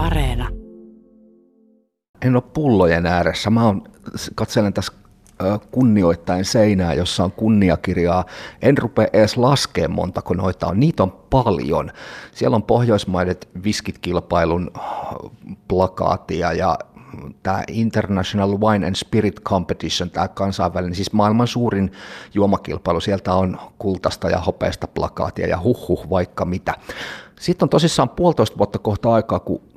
Areena. En ole pullojen ääressä. Mä oon, katselen tässä kunnioittain seinää, jossa on kunniakirjaa. En rupea edes laskemaan montako noita on. Niitä on paljon. Siellä on Pohjoismaidet viskit-kilpailun plakaatia ja tämä International Wine and Spirit Competition, tämä kansainvälinen, siis maailman suurin juomakilpailu, sieltä on kultasta ja hopeasta plakaatia ja huhhuh vaikka mitä. Sitten on tosissaan puolitoista vuotta kohta aikaa, kun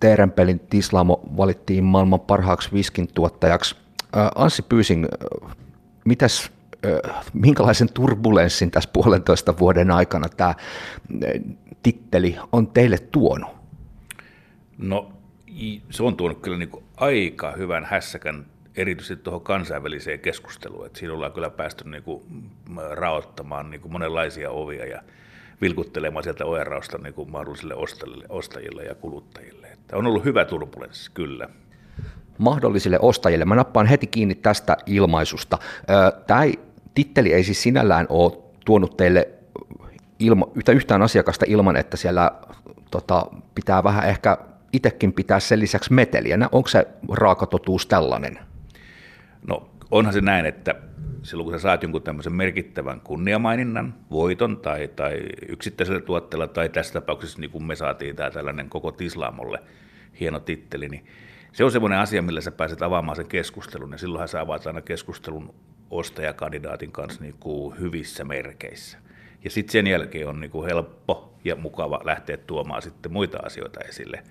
Teerenpelin Tislamo valittiin maailman parhaaksi viskin tuottajaksi. Anssi Pyysing, mitäs, minkälaisen turbulenssin tässä puolentoista vuoden aikana tämä titteli on teille tuonut? No se on tuonut kyllä niin aika hyvän hässäkän erityisesti tuohon kansainväliseen keskusteluun. Että siinä ollaan kyllä päästy niin kuin raottamaan niin kuin monenlaisia ovia ja vilkuttelemaan sieltä ojenrausta niin kuin mahdollisille ostajille ja kuluttajille. Että on ollut hyvä turbulenssi, kyllä. Mahdollisille ostajille. Mä nappaan heti kiinni tästä ilmaisusta. Tämä titteli ei siis sinällään ole tuonut teille ilma, yhtä, yhtään asiakasta ilman, että siellä tota, pitää vähän ehkä itsekin pitää sen lisäksi meteliä. Onko se raakatotuus tällainen? No onhan se näin, että silloin kun sä saat jonkun tämmöisen merkittävän kunniamaininnan, voiton tai, tai yksittäisellä tuotteella, tai tässä tapauksessa niin kuin me saatiin tämä tällainen koko Tislaamolle hieno titteli, niin se on semmoinen asia, millä sä pääset avaamaan sen keskustelun, ja silloinhan sä avaat aina keskustelun ostajakandidaatin kanssa niin kuin hyvissä merkeissä. Ja sitten sen jälkeen on niin kuin helppo ja mukava lähteä tuomaan sitten muita asioita esille,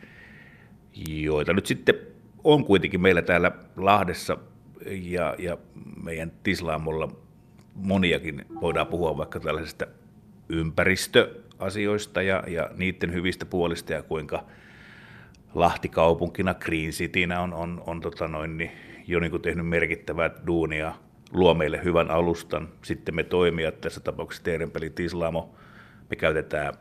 joita nyt sitten on kuitenkin meillä täällä Lahdessa ja, ja meidän Tislaamolla moniakin voidaan puhua vaikka tällaisista ympäristöasioista ja, ja niiden hyvistä puolista ja kuinka Lahti kaupunkina, Green Citynä on, on, on tota noin, niin jo niin kuin tehnyt merkittävää duunia, luo meille hyvän alustan. Sitten me toimijat, tässä tapauksessa Teerenpeli Tislamo, me käytetään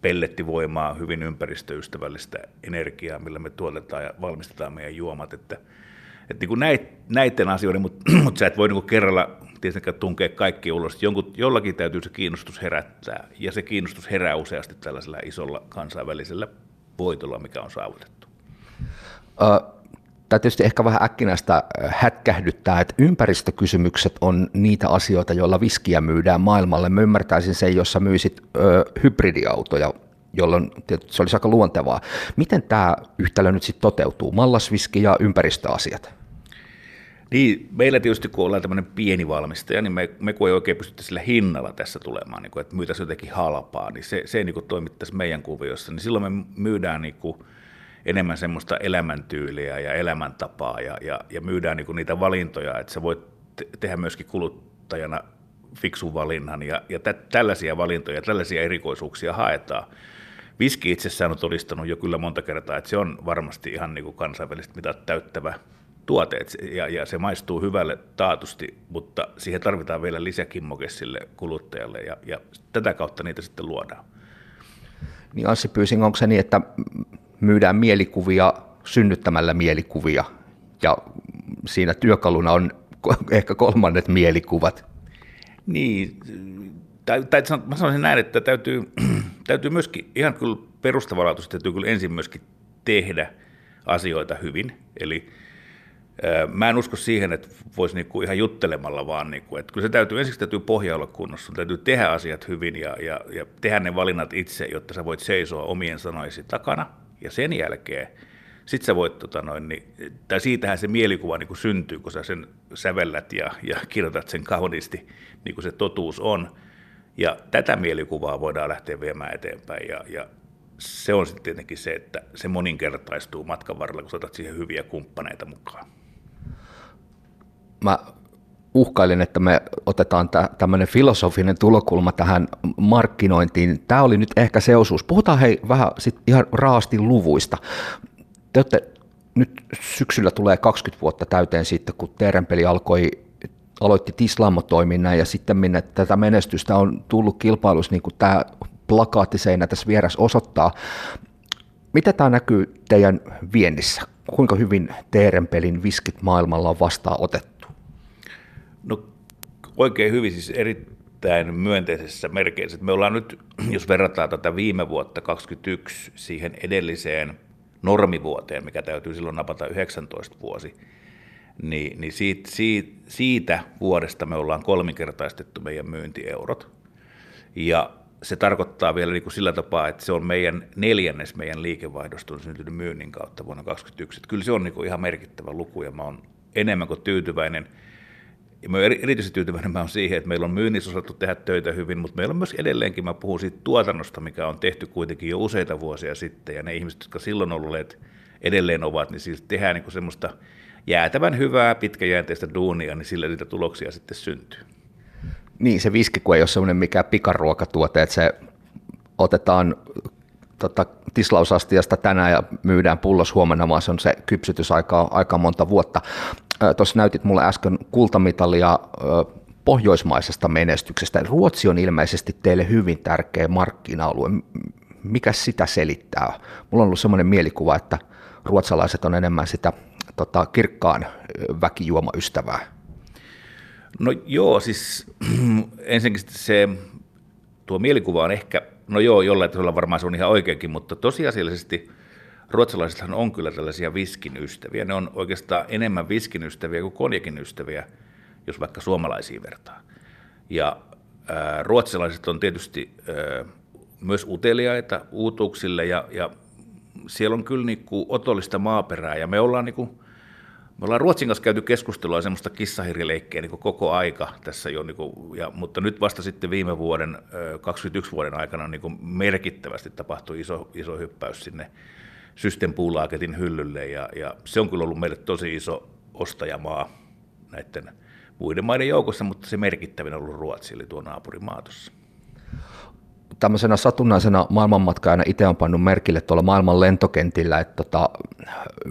pellettivoimaa, hyvin ympäristöystävällistä energiaa, millä me tuotetaan ja valmistetaan meidän juomat. Että, että niin kuin näiden asioiden, mutta, mutta sä et voi niin kuin kerralla tietenkään tunkea kaikki ulos. Jonkun, jollakin täytyy se kiinnostus herättää, ja se kiinnostus herää useasti tällaisella isolla kansainvälisellä voitolla, mikä on saavutettu. Uh, Tämä tietysti ehkä vähän äkkinäistä hätkähdyttää, että ympäristökysymykset on niitä asioita, joilla viskiä myydään maailmalle. Mä ymmärtäisin sen, jos sä myisit ö, hybridiautoja, jolloin se olisi aika luontevaa. Miten tämä yhtälö nyt sitten toteutuu, mallasviski ja ympäristöasiat? Niin, meillä tietysti kun ollaan tämmöinen pieni valmistaja, niin me, me kun ei oikein pystytä sillä hinnalla tässä tulemaan, niin kuin, että myytäisiin jotenkin halpaa, niin se, se ei niin toimittaisi meidän kuviossa, niin silloin me myydään niin kuin, enemmän semmoista elämäntyyliä ja elämäntapaa ja, ja, ja myydään niin niitä valintoja, että sä voit te- tehdä myöskin kuluttajana fiksun valinnan ja, ja tä- tällaisia valintoja, tällaisia erikoisuuksia haetaan. Viski itsessään on todistanut jo kyllä monta kertaa, että se on varmasti ihan niin kuin kansainvälisesti mitat täyttävä tuote, ja, ja se maistuu hyvälle taatusti, mutta siihen tarvitaan vielä lisäkimmoke sille kuluttajalle, ja, ja tätä kautta niitä sitten luodaan. Niin Anssi Pyysing, onko se niin, että myydään mielikuvia synnyttämällä mielikuvia, ja siinä työkaluna on ehkä kolmannet mielikuvat. Niin, tai, tai mä sanoisin näin, että täytyy, täytyy myöskin, ihan kyllä perustavanlaatuisesti täytyy kyllä ensin myöskin tehdä asioita hyvin, eli Mä en usko siihen, että voisi niinku ihan juttelemalla vaan, niinku, että kyllä se täytyy, ensiksi täytyy pohja olla kunnossa, täytyy tehdä asiat hyvin ja, ja, ja tehdä ne valinnat itse, jotta sä voit seisoa omien sanoisi takana ja sen jälkeen sitten sä voit, tota noin, niin, tai siitähän se mielikuva niin kuin syntyy, kun sä sen sävellät ja, ja kirjoitat sen kauniisti, niin kuin se totuus on. Ja tätä mielikuvaa voidaan lähteä viemään eteenpäin. Ja, ja se on sitten tietenkin se, että se moninkertaistuu matkan varrella, kun otat siihen hyviä kumppaneita mukaan. Mä uhkailin, että me otetaan tämmöinen filosofinen tulokulma tähän markkinointiin. Tämä oli nyt ehkä se osuus. Puhutaan hei vähän sit ihan raasti luvuista. Te olette, nyt syksyllä tulee 20 vuotta täyteen siitä, kun Teerenpeli alkoi aloitti Tislammo-toiminnan ja sitten minne tätä menestystä on tullut kilpailussa, niin kuin tämä plakaattiseinä tässä vieressä osoittaa. Mitä tämä näkyy teidän viennissä? Kuinka hyvin Teerenpelin viskit maailmalla on vastaan otettu? No oikein hyvin, siis erittäin myönteisessä merkeissä. Me ollaan nyt, jos verrataan tätä viime vuotta 2021 siihen edelliseen normivuoteen, mikä täytyy silloin napata 19 vuosi, niin, niin siitä, siitä, siitä vuodesta me ollaan kolminkertaistettu meidän myyntieurot. Ja se tarkoittaa vielä niin kuin sillä tapaa, että se on meidän neljännes meidän liikevaihdosta on syntynyt myynnin kautta vuonna 2021. Että kyllä se on niin kuin ihan merkittävä luku ja mä oon enemmän kuin tyytyväinen. Ja mä erityisesti tyytyväinen mä on siihen, että meillä on myynnissä osattu tehdä töitä hyvin, mutta meillä on myös edelleenkin, mä puhun siitä tuotannosta, mikä on tehty kuitenkin jo useita vuosia sitten, ja ne ihmiset, jotka silloin olleet edelleen ovat, niin siis tehdään niin semmoista jäätävän hyvää, pitkäjänteistä duunia, niin sillä niitä tuloksia sitten syntyy. Niin, se viski, kun ei ole semmoinen mikä pikaruokatuote, että se otetaan tota, tislausastiasta tänään ja myydään pullos huomenna, vaan se on se kypsytysaika aika monta vuotta. Tuossa näytit mulle äsken kultamitalia pohjoismaisesta menestyksestä. Ruotsi on ilmeisesti teille hyvin tärkeä markkina-alue. Mikä sitä selittää? Mulla on ollut semmoinen mielikuva, että ruotsalaiset on enemmän sitä tota, kirkkaan väkijuomaystävää. No joo, siis ensinnäkin se, tuo mielikuva on ehkä, no joo, jollain tasolla varmaan se on ihan oikeakin, mutta tosiasiallisesti ruotsalaisethan on kyllä tällaisia viskin ystäviä. Ne on oikeastaan enemmän viskin ystäviä kuin konjakin ystäviä, jos vaikka suomalaisiin vertaa. Ja ää, ruotsalaiset on tietysti ää, myös uteliaita uutuuksille ja, ja siellä on kyllä niin kuin otollista maaperää ja me ollaan niin kuin, me ollaan Ruotsin kanssa käyty keskustelua semmoista kissahirileikkiä niin koko aika tässä jo, niin kuin, ja, mutta nyt vasta sitten viime vuoden, 21 vuoden aikana niin kuin merkittävästi tapahtui iso, iso hyppäys sinne Systempuulaaketin hyllylle, ja, ja se on kyllä ollut meille tosi iso ostajamaa näiden muiden maiden joukossa, mutta se merkittävin on ollut Ruotsi, eli tuo naapurimaa tuossa tämmöisenä satunnaisena maailmanmatkaajana itse on pannut merkille tuolla maailman lentokentillä, että tota,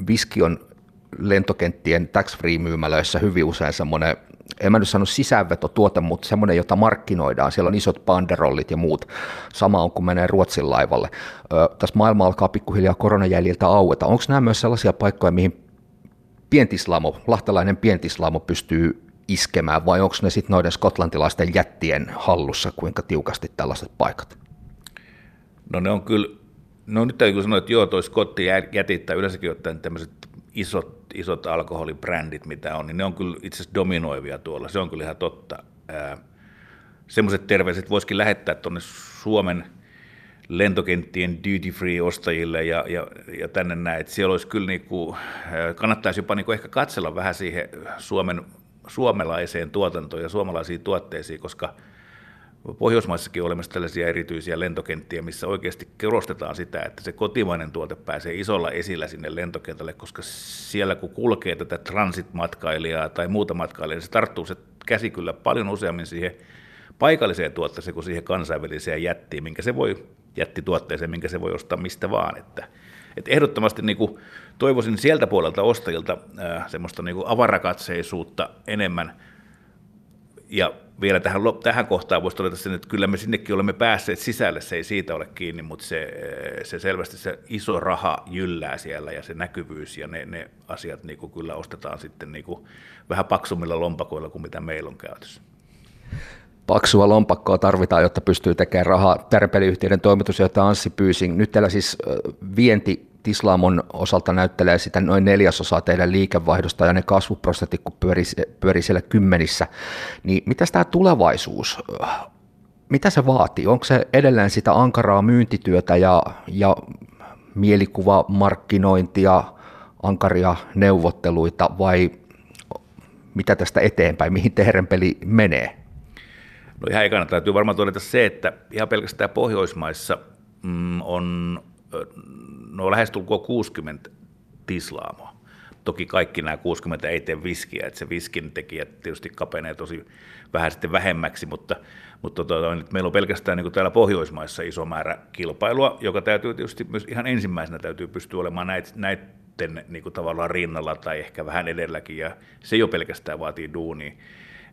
viski on lentokenttien tax-free-myymälöissä hyvin usein semmoinen, en mä nyt sano sisäänvetotuote, mutta semmoinen, jota markkinoidaan. Siellä on isot banderollit ja muut. Sama on, kun menee Ruotsin laivalle. Ö, tässä maailma alkaa pikkuhiljaa koronajäljiltä aueta. Onko nämä myös sellaisia paikkoja, mihin pientislamo, lahtelainen pientislamo pystyy iskemään, vai onko ne sitten noiden skotlantilaisten jättien hallussa, kuinka tiukasti tällaiset paikat? No ne on kyllä, no nyt täytyy sanoa, että joo, toi Scotti jätit tai yleensäkin ottaen tämmöiset isot, isot alkoholibrändit, mitä on, niin ne on kyllä itse asiassa dominoivia tuolla, se on kyllä ihan totta. Semmoiset terveiset voisikin lähettää tuonne Suomen lentokenttien duty free ostajille ja, ja, ja tänne näin, että siellä olisi kyllä niinku, kannattaisi jopa niinku ehkä katsella vähän siihen Suomen, suomalaiseen tuotantoon ja suomalaisiin tuotteisiin, koska – Pohjoismaissakin on olemassa tällaisia erityisiä lentokenttiä, missä oikeasti korostetaan sitä, että se kotimainen tuote pääsee isolla esillä sinne lentokentälle, koska siellä kun kulkee tätä transitmatkailijaa tai muuta matkailijaa, niin se tarttuu se käsi kyllä paljon useammin siihen paikalliseen tuotteeseen kuin siihen kansainväliseen jättiin, minkä se voi, jättituotteeseen, minkä se voi ostaa mistä vaan. Että, että ehdottomasti niin kuin toivoisin sieltä puolelta ostajilta äh, semmoista niin kuin avarakatseisuutta enemmän, ja vielä tähän, tähän kohtaan voisi todeta sen, että kyllä me sinnekin olemme päässeet sisälle, se ei siitä ole kiinni, mutta se, se selvästi se iso raha jyllää siellä ja se näkyvyys ja ne, ne asiat niin kuin kyllä ostetaan sitten niin kuin vähän paksummilla lompakoilla kuin mitä meillä on käytössä. Paksua lompakkoa tarvitaan, jotta pystyy tekemään rahaa. Tärpeliyhtiöiden toimitusjohtaja Anssi Pyysing, nyt teillä siis vienti Tislamon osalta näyttelee sitä noin neljäsosaa teidän liikevaihdosta ja ne kasvuprosentit, kun pyörii, pyörii siellä kymmenissä, niin mitä tämä tulevaisuus, mitä se vaatii? Onko se edelleen sitä ankaraa myyntityötä ja, ja mielikuvamarkkinointia, ankaria neuvotteluita vai mitä tästä eteenpäin, mihin peli menee? No ihan ekana täytyy varmaan todeta se, että ihan pelkästään Pohjoismaissa mm, on no lähestulkoon 60 tislaamoa. Toki kaikki nämä 60 ei tee viskiä, että se viskin tekijät tietysti kapenee tosi vähän sitten vähemmäksi, mutta, mutta tota, nyt meillä on pelkästään niin täällä Pohjoismaissa iso määrä kilpailua, joka täytyy tietysti myös ihan ensimmäisenä täytyy pystyä olemaan näitä, näiden niin kuin tavallaan rinnalla tai ehkä vähän edelläkin, ja se jo pelkästään vaatii duunia.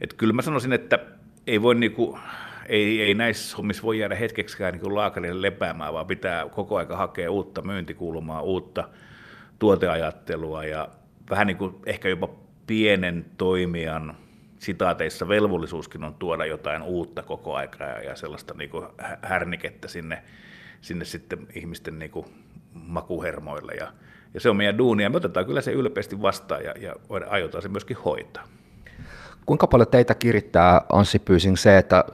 Että kyllä mä sanoisin, että ei voi niin kuin, ei, ei näissä hommissa voi jäädä hetkeksikään niin laakarille lepäämään, vaan pitää koko aika hakea uutta myyntikulmaa, uutta tuoteajattelua ja vähän niin kuin ehkä jopa pienen toimijan sitaateissa velvollisuuskin on tuoda jotain uutta koko aika ja sellaista niin kuin härnikettä sinne, sinne sitten ihmisten niin kuin makuhermoille ja, ja se on meidän duunia. Me otetaan kyllä se ylpeästi vastaan ja, ja aiotaan se myöskin hoitaa. Kuinka paljon teitä kirittää, Anssi Pyysing, se, että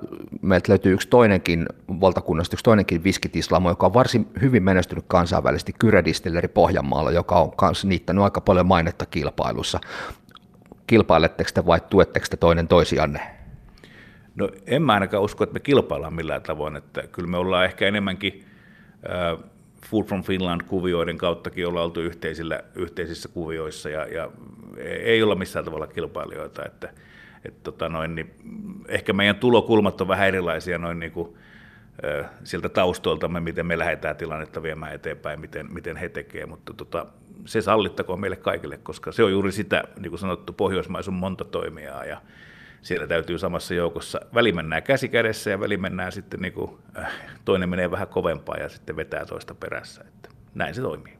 meiltä löytyy yksi toinenkin valtakunnasta, yksi toinenkin viskitislamo, joka on varsin hyvin menestynyt kansainvälisesti, Kyredistilleri Pohjanmaalla, joka on myös niittänyt aika paljon mainetta kilpailussa. Kilpailetteko te vai tuetteko te toinen toisianne? No en mä ainakaan usko, että me kilpaillaan millään tavoin, että kyllä me ollaan ehkä enemmänkin äh, Food from Finland-kuvioiden kauttakin ollaan oltu yhteisillä, yhteisissä kuvioissa ja, ja ei olla missään tavalla kilpailijoita, että et tota noin, niin ehkä meidän tulokulmat on vähän erilaisia noin niin kuin, sieltä taustoiltamme, miten me lähdetään tilannetta viemään eteenpäin, miten, miten he tekevät, mutta tota, se sallittakoon meille kaikille, koska se on juuri sitä, niin kuin sanottu, Pohjoismais on monta toimijaa. Ja siellä täytyy samassa joukossa, väli mennään käsi kädessä ja väli mennään sitten niin kuin, toinen menee vähän kovempaa ja sitten vetää toista perässä, että näin se toimii.